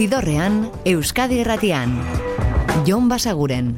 Zidorrean, Euskadi Erratian. Jon Basaguren.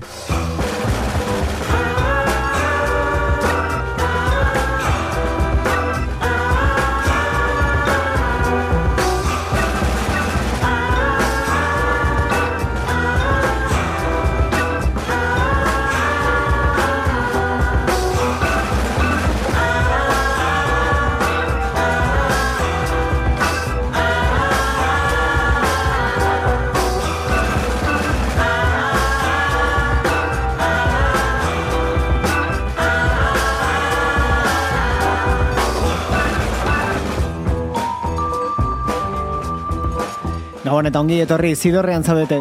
Gabon eta ongi etorri zidorrean zaudete.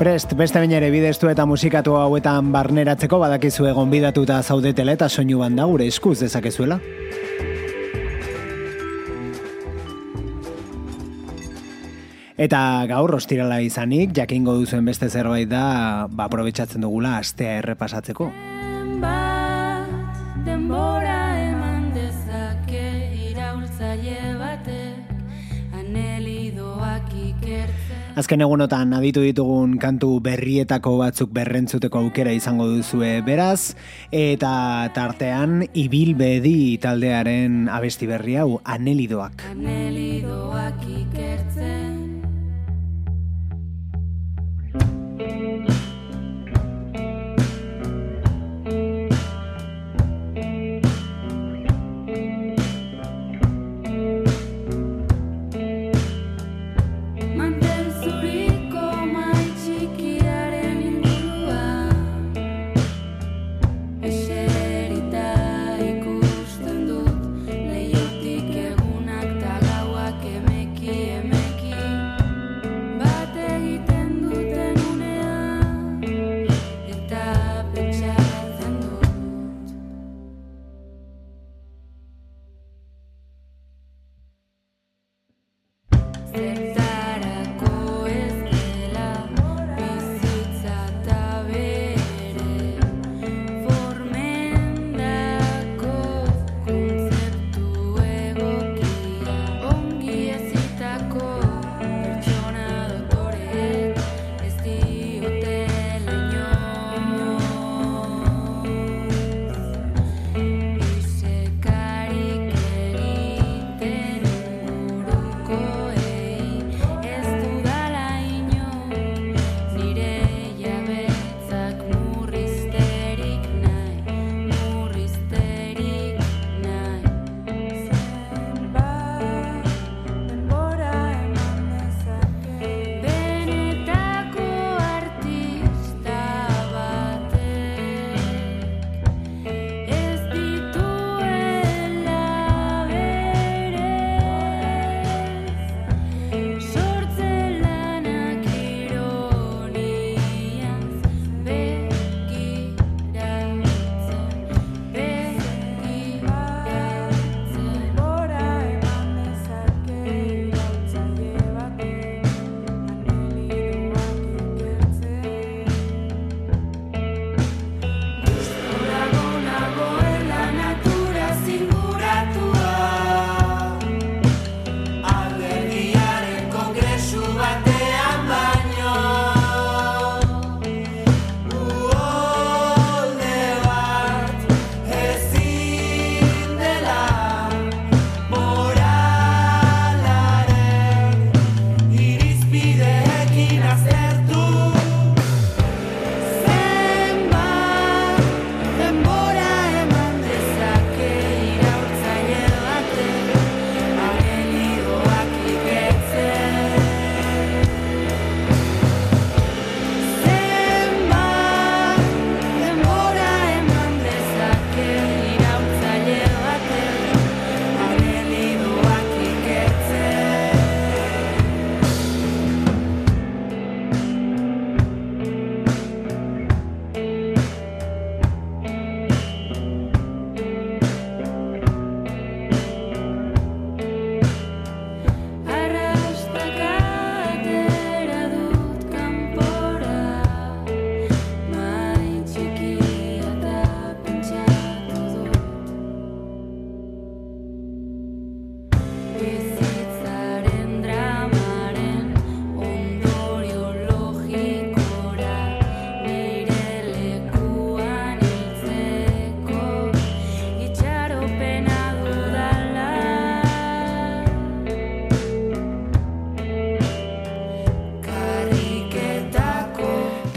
Prest, beste bain ere bideztu eta musikatu hauetan barneratzeko badakizu egon bidatuta zaudetela eta soinu banda gure eskuz dezakezuela. Eta gaur ostirala izanik, jakingo duzuen beste zerbait da, ba, aprobetsatzen dugula astea errepasatzeko. Azken egunotan aditu ditugun kantu berrietako batzuk berrentzuteko aukera izango duzue beraz, eta tartean ibilbedi taldearen abesti berri hau anelidoak. Anelidoak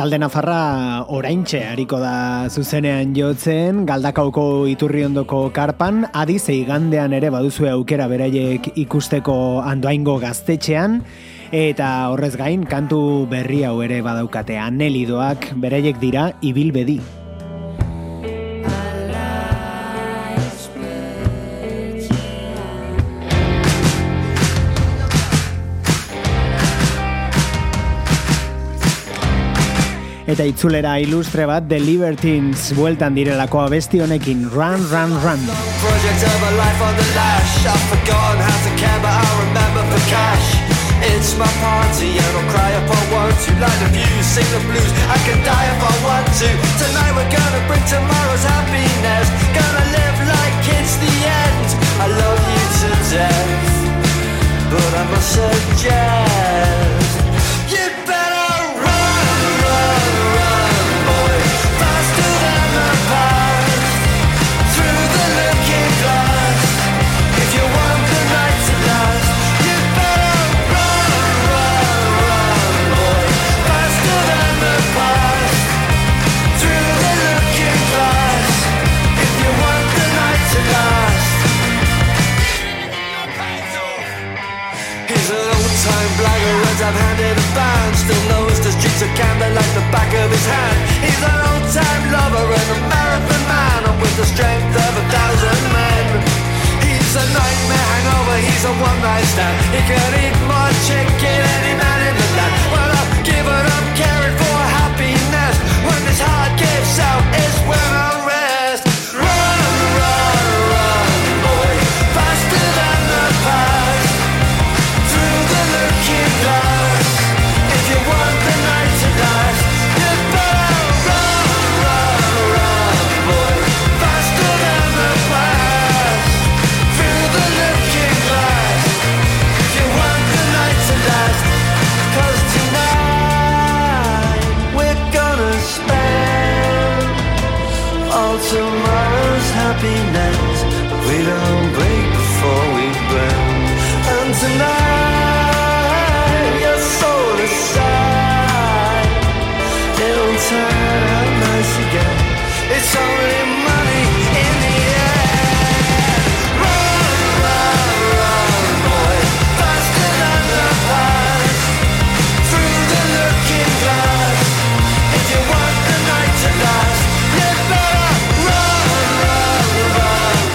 Talde Nafarra oraintxe hariko da zuzenean jotzen, galdakauko iturri ondoko karpan, adi zeigandean ere baduzue aukera beraiek ikusteko andoaingo gaztetxean, eta horrez gain kantu berri hau ere badaukate anelidoak beraiek dira ibilbedi. Eta itzulera ilustre bat The Libertines. Bueltan direlako abesti honekin. Run, Run, Run. It's my party and I'll cry if I want to. Light the views, sing the blues. I can die if I want to. Tonight we're gonna bring tomorrow's happiness. Gonna live like it's the end. I love you to death But I must suggest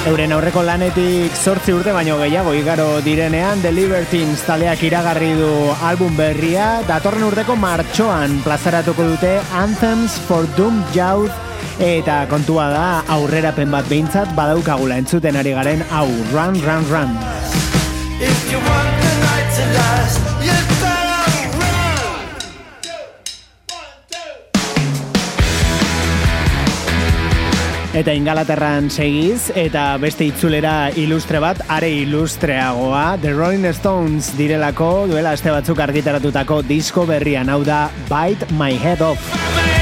Euren aurreko lanetik zortzi urte baino gehiago igaro direnean The Libertines taleak iragarri du album berria. Datorren urteko martxoan plazaratuko dute Anthems for Doomed Youth eta kontua da aurrerapen bat behintzat badaukagula entzuten ari garen hau Run Run Run. If you want the night to last, Eta Ingalaterran segiz, eta beste itzulera ilustre bat, are ilustreagoa, The Rolling Stones direlako, duela aste batzuk argitaratutako disko berrian, hau da Bite My Head Off.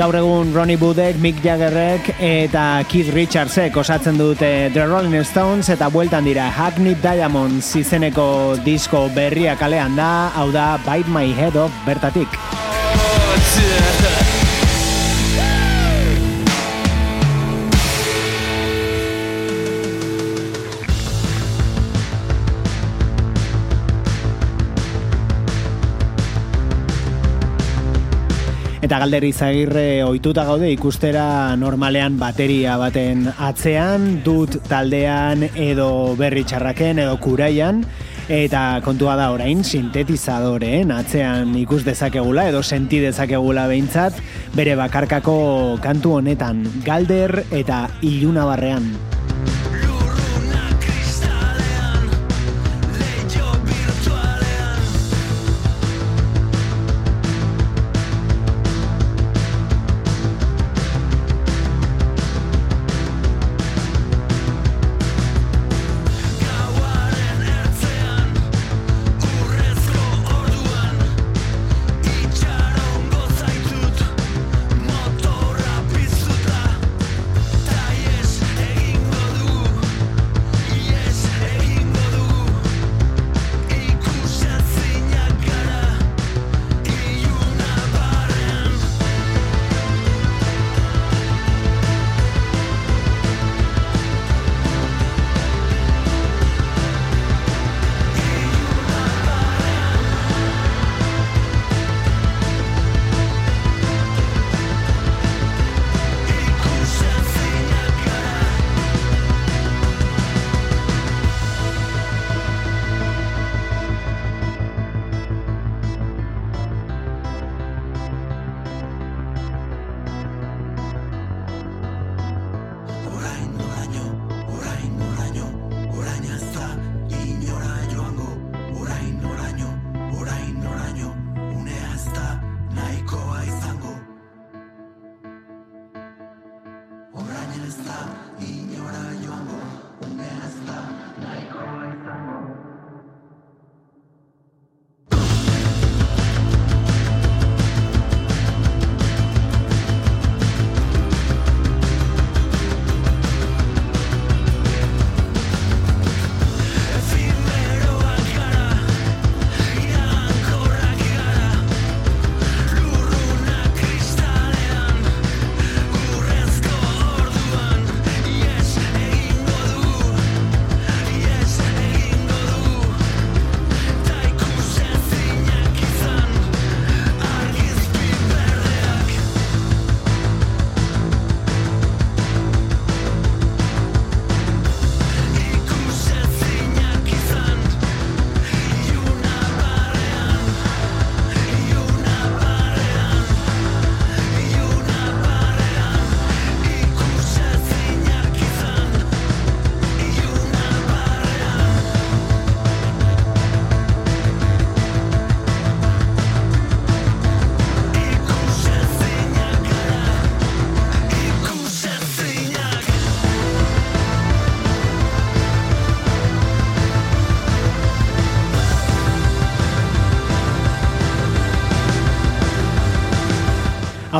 Gaur egun Ronnie Woodek, Mick Jaggerrek eta Keith Richardsek osatzen dute The Rolling Stones eta bueltan dira Hackney Diamonds izeneko disko berria kalean da, hau da Bite My Head Off bertatik. Eta galder izagirre ohituta gaude ikustera normalean bateria baten atzean, dut taldean edo berri txarraken edo kuraian, eta kontua da orain sintetizadoreen atzean ikus dezakegula edo senti dezakegula behintzat, bere bakarkako kantu honetan, galder eta iluna barrean.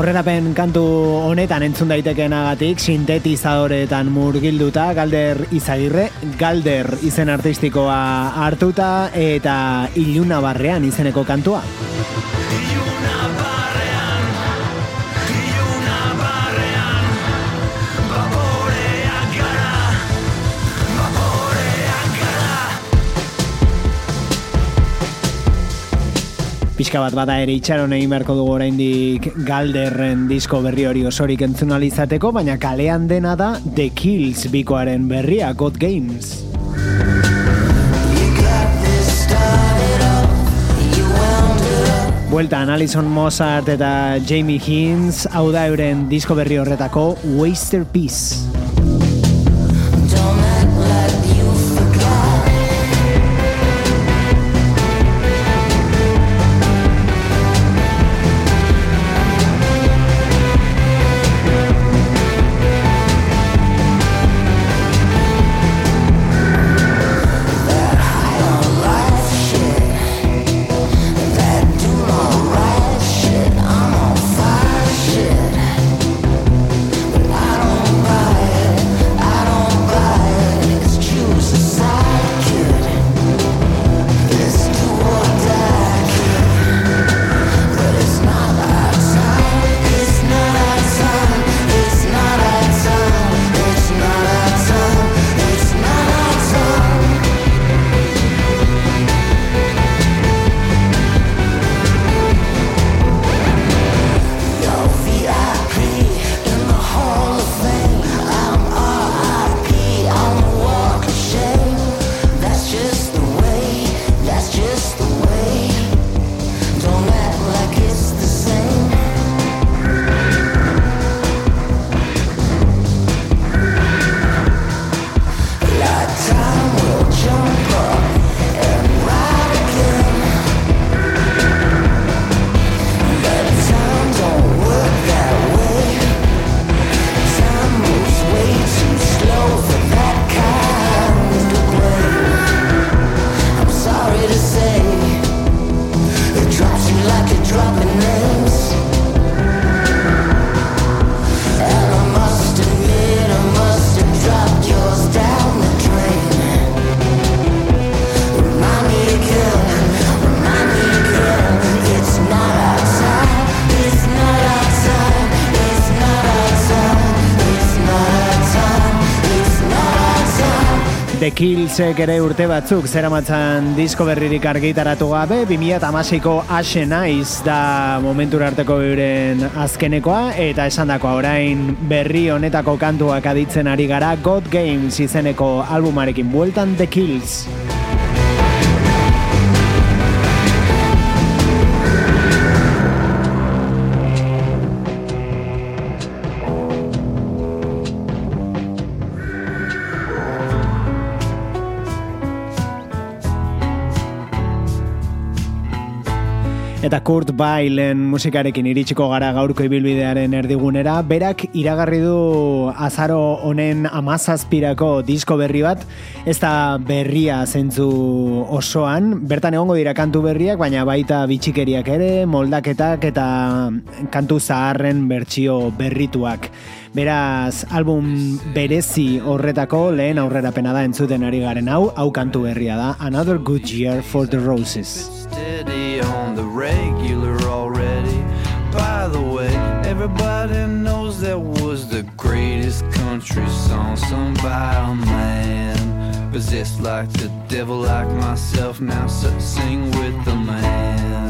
Aurrerapen kantu honetan entzun daitekenagatik sintetizadoretan murgilduta Galder Izagirre, Galder izen artistikoa hartuta eta Iluna Barrean izeneko kantua. Pixka bat bada ere itxaron egin beharko dugu oraindik galderren disko berri hori osorik entzunalizateko, baina kalean dena da The Kills bikoaren berria God Games. Buelta, Alison Mozart eta Jamie Hines, hau da euren disko berri horretako Waster Peace. The Killsek ere urte batzuk zeramatzan disko berririk argitaratu gabe, 2008ko Ashe Nice da momentura arteko euren azkenekoa, eta esan dakoa orain berri honetako kantuak aditzen ari gara God Games izeneko albumarekin bueltan The Kills. Eta Kurt Bailen musikarekin iritsiko gara gaurko ibilbidearen erdigunera, berak iragarri du azaro honen amazazpirako disko berri bat, ez da berria zentzu osoan, bertan egongo dira kantu berriak, baina baita bitxikeriak ere, moldaketak eta kantu zaharren bertsio berrituak. Beraz, album berezi horretako lehen aurrera pena da entzuten ari garen hau, hau kantu berria da, Another Good Year for the Roses. steady on the regular already. By the way, everybody knows that was the greatest country song sung by a man. Possessed like the devil, like myself, now so sing with the man.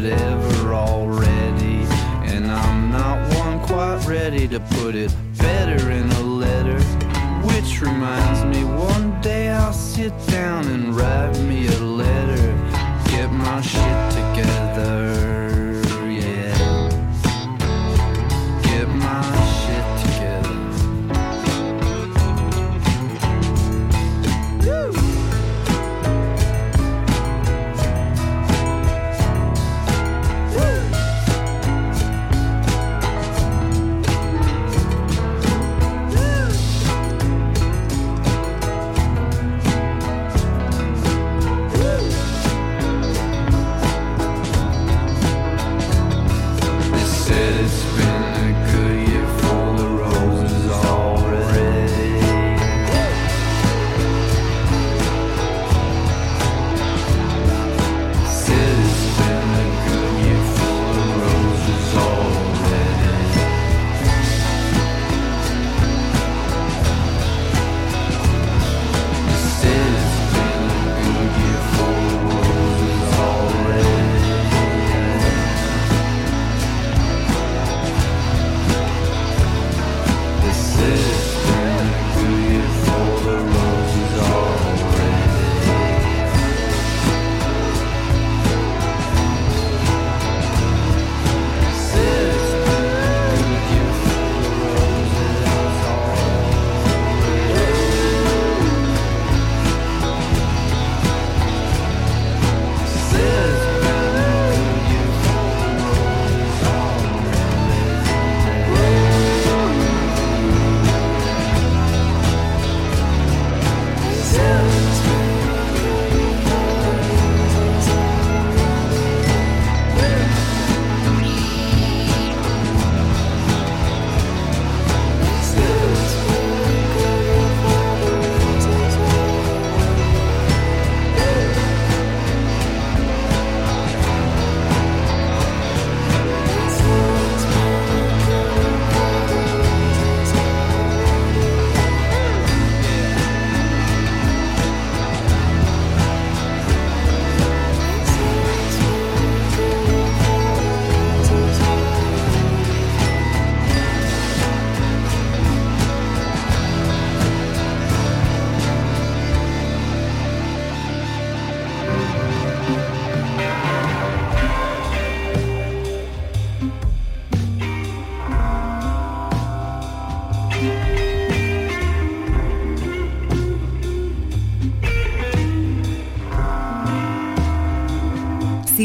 The whatever already. And I'm not one quite ready to put it better in a letter. Which reminds me,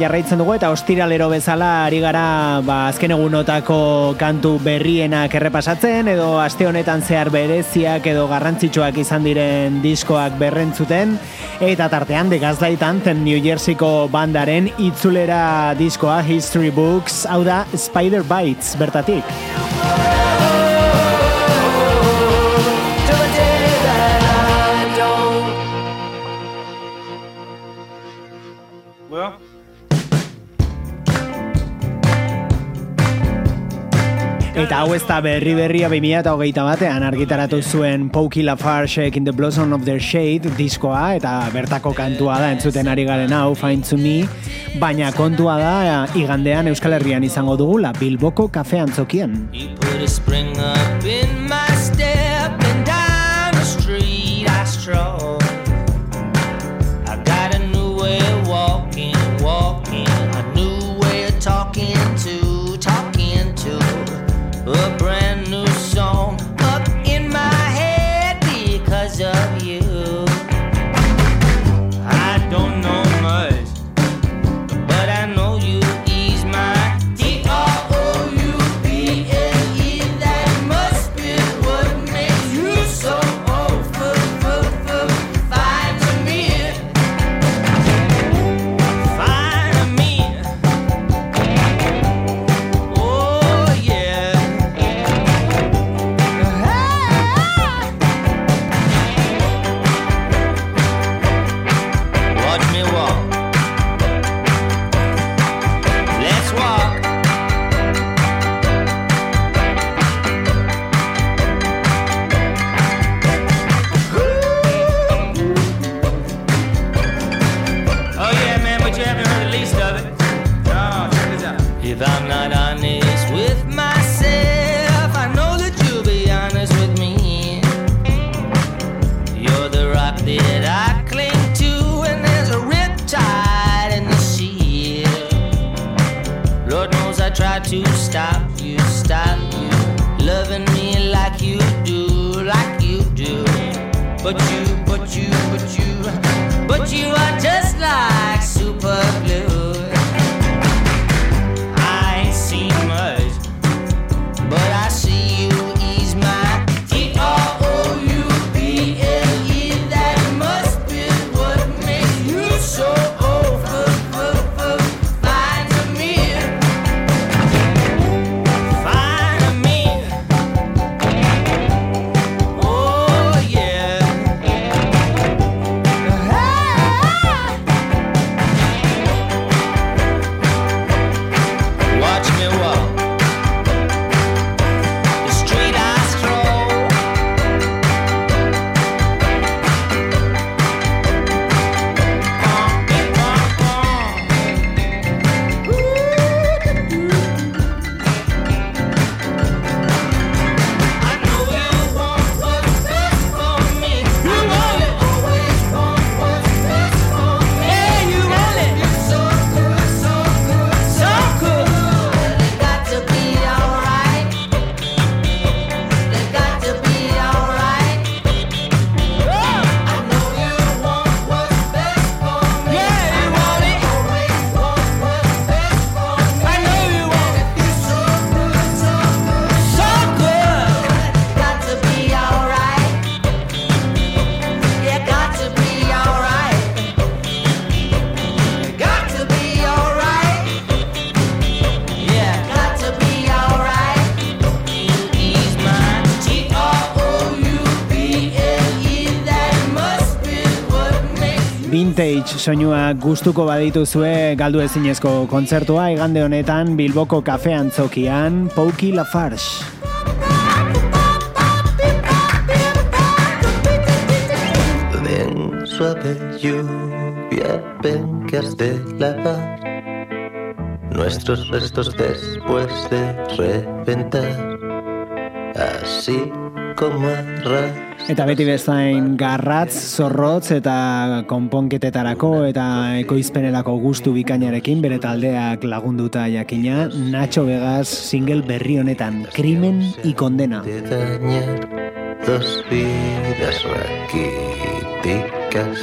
jarraitzen dugu eta ostiralero bezala ari gara ba, azken egunotako kantu berrienak errepasatzen edo aste honetan zehar bereziak edo garrantzitsuak izan diren diskoak berrentzuten eta tartean de Gaslight Anthem New Jerseyko bandaren itzulera diskoa History Books hau da Spider Bites bertatik. Eta hau ez da berri berria 2008 batean argitaratu zuen Pokey Lafarge in the Blossom of their Shade diskoa eta bertako kantua da entzuten ari garen hau Find to Me. Baina kontua da igandean Euskal Herrian izango dugula Bilboko kafean zokien He put a spring up in Vintage soinua gustuko badituzue galdu ezinezko kontzertua igande honetan Bilboko kafean zokian Pouki Lafarge. Ven suave lluvia, ven que has de lavar nuestros restos después de reventar, así como arras. Eta beti bezain garratz, zorrotz eta konponketetarako eta ekoizpenerako gustu bikainarekin bere taldeak lagunduta jakina Nacho Vegas single berri honetan Crimen y dañar dos vidas raquíticas,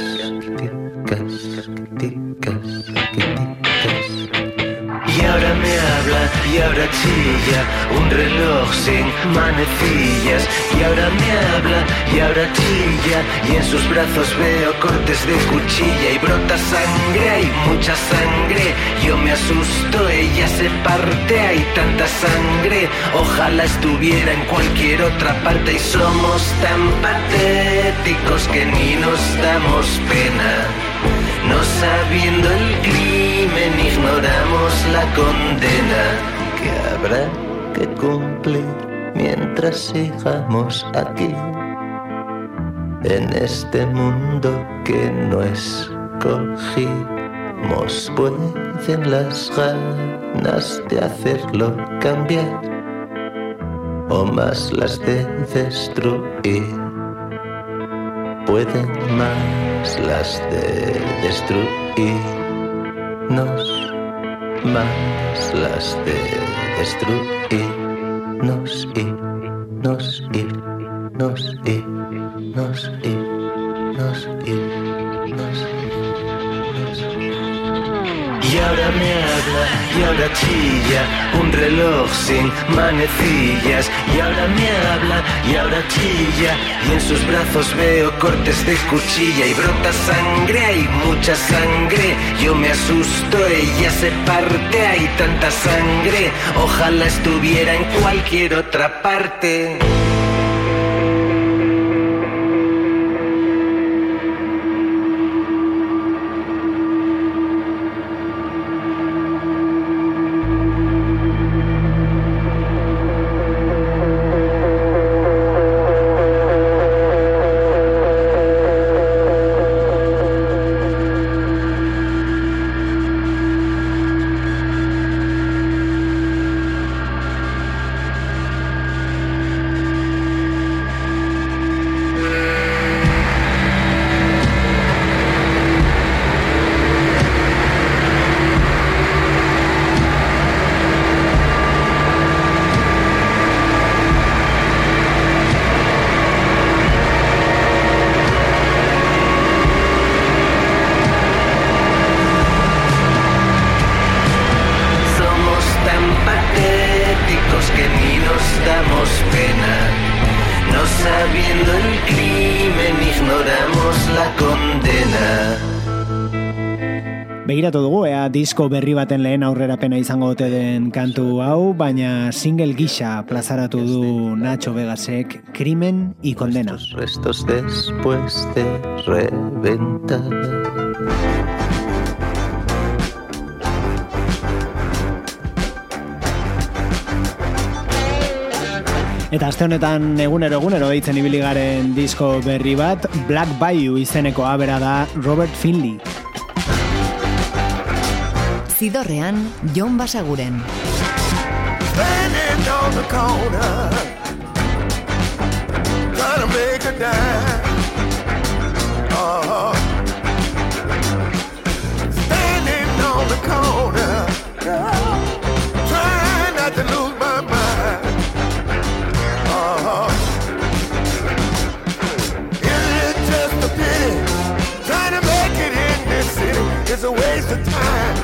ticas, ticas, ticas. Y ahora chilla, un reloj sin manecillas. Y ahora me habla, y ahora chilla, y en sus brazos veo cortes de cuchilla y brota sangre, hay mucha sangre. Yo me asusto, ella se parte, hay tanta sangre. Ojalá estuviera en cualquier otra parte y somos tan patéticos que ni nos damos pena. No sabiendo el crimen ignoramos la condena que habrá que cumplir mientras sigamos aquí en este mundo que no escogimos. Pueden las ganas de hacerlo cambiar o más las de destruir pueden más las de destruirnos, más las de destruirnos y nos y nos y nos y nos y nos y ahora me habla, y ahora chilla, un reloj sin manecillas. Y ahora me habla, y ahora chilla, y en sus brazos veo cortes de cuchilla y brota sangre, hay mucha sangre. Yo me asusto, ella se parte, hay tanta sangre. Ojalá estuviera en cualquier otra parte. Disko berri baten lehen aurrerapena izango ote den kantu hau, baina single gisa plazaratu du Nacho Vegasek Crimen y Condena. Nuestros restos después de reventar. Eta aste honetan egunero egunero deitzen ibili garen disko berri bat, Black Bayou izeneko abera da Robert Finley. Zidorrean, Jon Basaguren. the corner, make a. Uh-huh. The corner, my. Uh-huh. Isn't it just a? Trying to make it in this city a waste of time.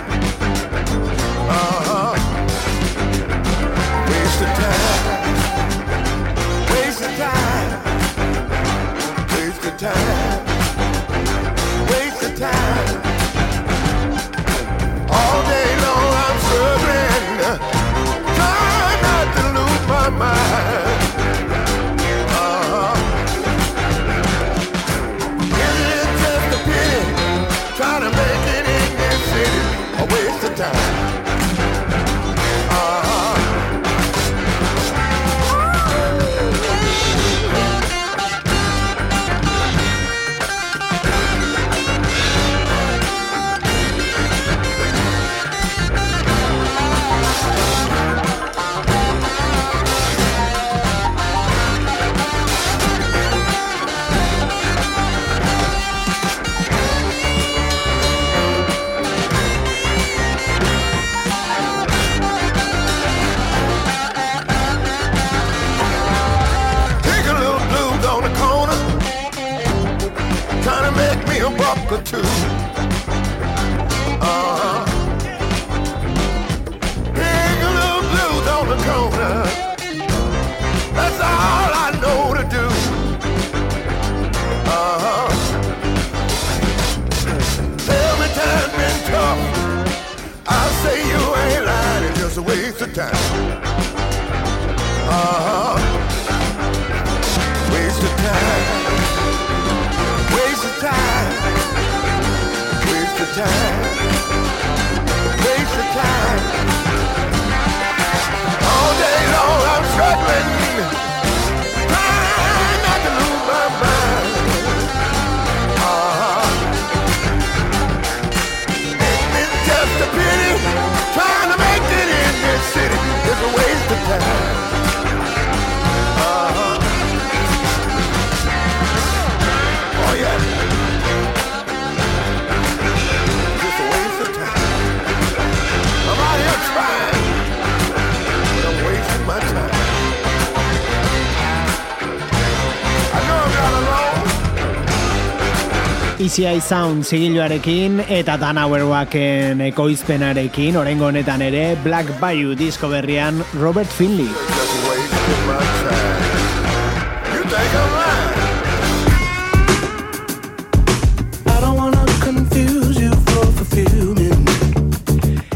Eye Sound zigiluarekin eta Dan Auerbachen ekoizpenarekin, orengo honetan ere, Black Bayou disko berrian Robert Finley.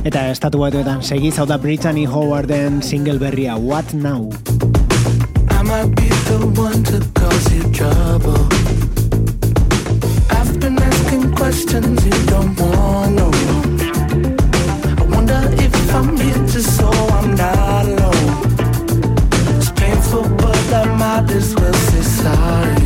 Eta estatu batuetan segi zau da Brittany Howarden single berria What Now? I might be the one to cause you trouble. Questions you don't want to know. I wonder if I'm here just so I'm not alone. It's painful, but I might as well say sorry.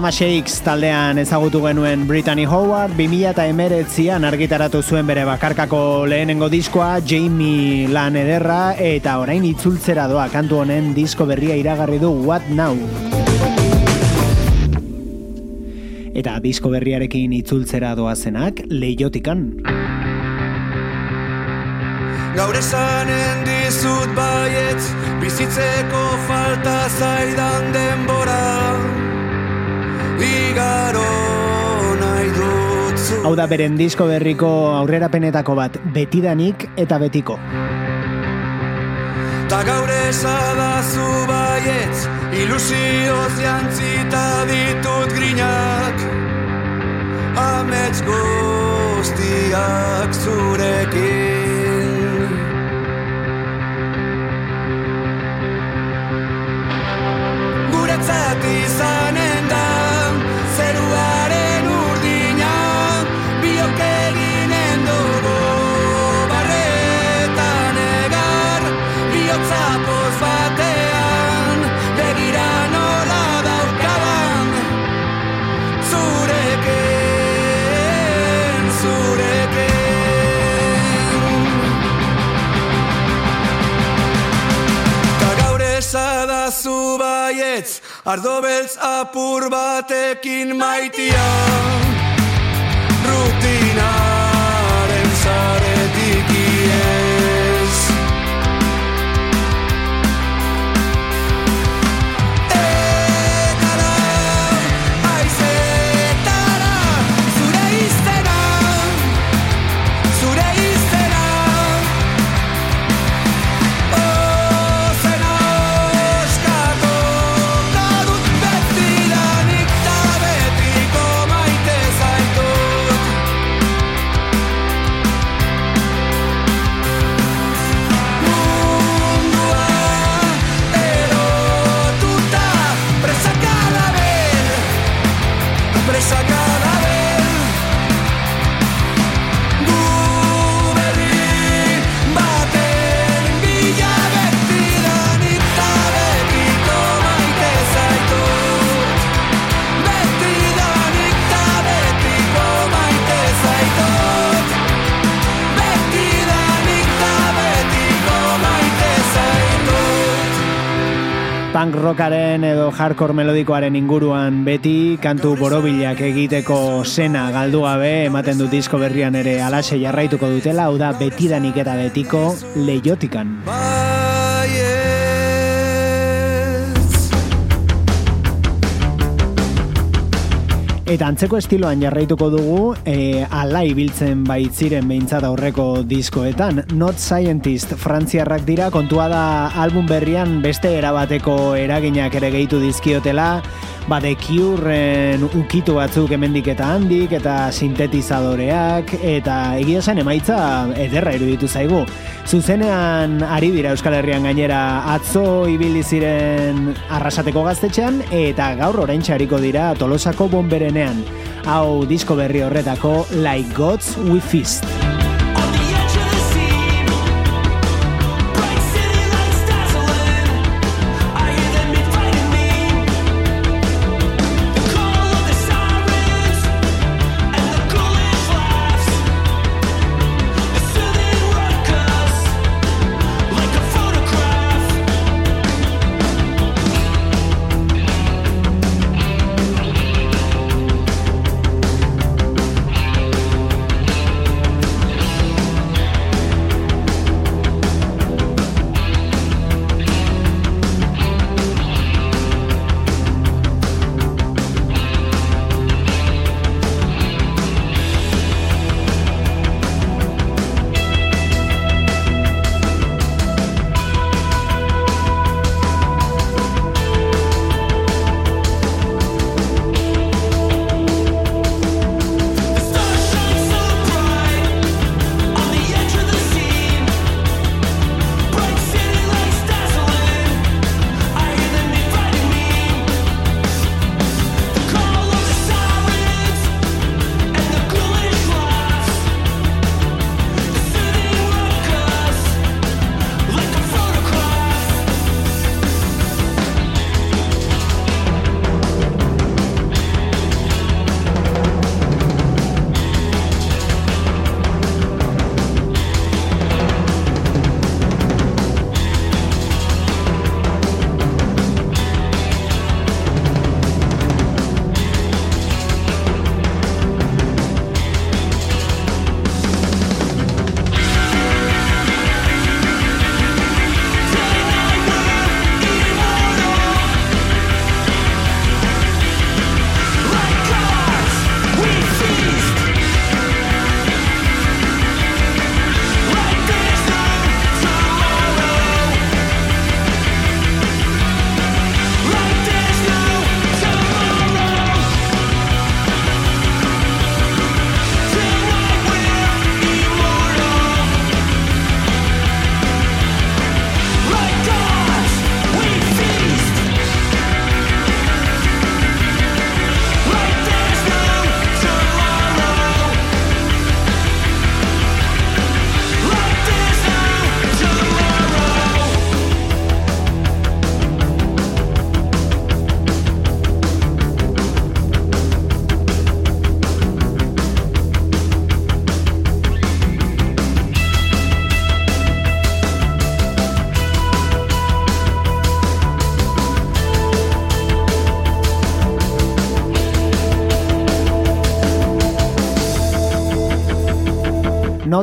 Alabama Shakes taldean ezagutu genuen Brittany Howard, 2000 eta emeretzian argitaratu zuen bere bakarkako lehenengo diskoa, Jamie Lan ederra, eta orain itzultzera doa kantu honen disko berria iragarri du What Now? Eta disko berriarekin itzultzera doazenak, leiotikan. Gaur esanen dizut baietz Bizitzeko falta zaidan denbora Hau da beren disko berriko aurrerapenetako bat, betidanik eta betiko. Ta gaur esadazu baietz Ilusioz jantzita ditut grinak. Amets guztiak zurekin. Guretzat izanen da baietz Ardo beltz apur batekin maitia Rutinaren rockaren edo hardcore melodikoaren inguruan beti kantu borobilak egiteko sena galdu gabe ematen du disko berrian ere alaxe jarraituko dutela, hau da betidanik eta betiko leiotikan. Eta antzeko estiloan jarraituko dugu, e, ala ibiltzen baitziren behintzat aurreko diskoetan. Not Scientist frantziarrak dira, kontua da album berrian beste erabateko eraginak ere gehitu dizkiotela, ba The Cure-en ukitu batzuk hemendik eta handik, eta sintetizadoreak, eta egia zen emaitza ederra iruditu zaigu. Zuzenean ari dira Euskal Herrian gainera atzo ibili ziren arrasateko gaztetxean eta gaur oraintxe hariko dira Tolosako bonberenean. Hau disko berri horretako Like Gods We Feast.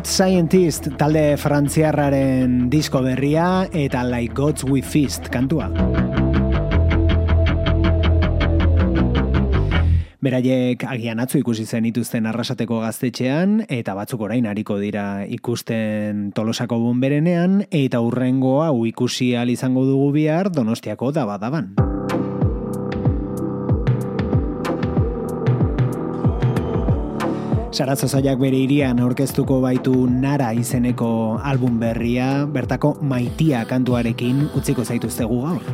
Scientist talde frantziarraren disko berria eta Like Gods We Feast kantua. Beraiek agian atzu ikusi zen ituzten arrasateko gaztetxean, eta batzuk orain hariko dira ikusten tolosako bonberenean, eta urrengo hau ikusi ahal izango dugu bihar donostiako dabadaban. Saratzo zaiak bere irian aurkeztuko baitu Nara izeneko album berria, bertako maitia kantuarekin utziko zaituztegu gaur.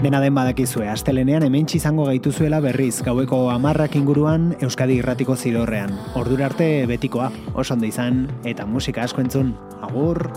Dena den badakizue, astelenean hemen izango gaituzuela berriz, gaueko amarrak inguruan Euskadi irratiko zilorrean. Ordura arte betikoa, oso ondo izan, eta musika asko entzun. Agur!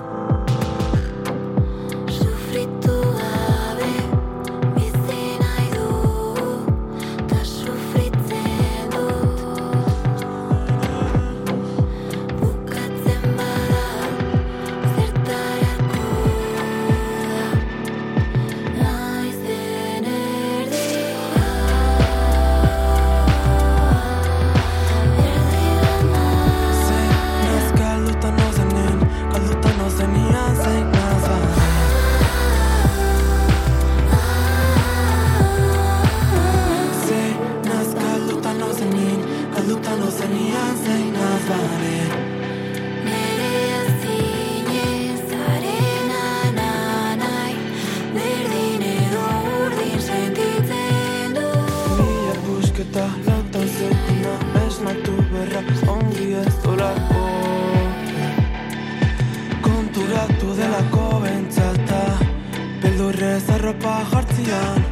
Arropa jartzian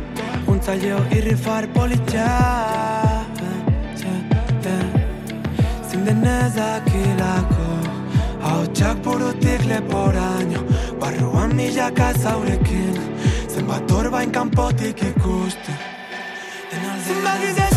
Untzaileo irrifar politxa Zinden ezakilako Hautsak burutik leporaino. Barruan milaka zaurekin Zenbat orbain kanpotik ikusten. Zenbat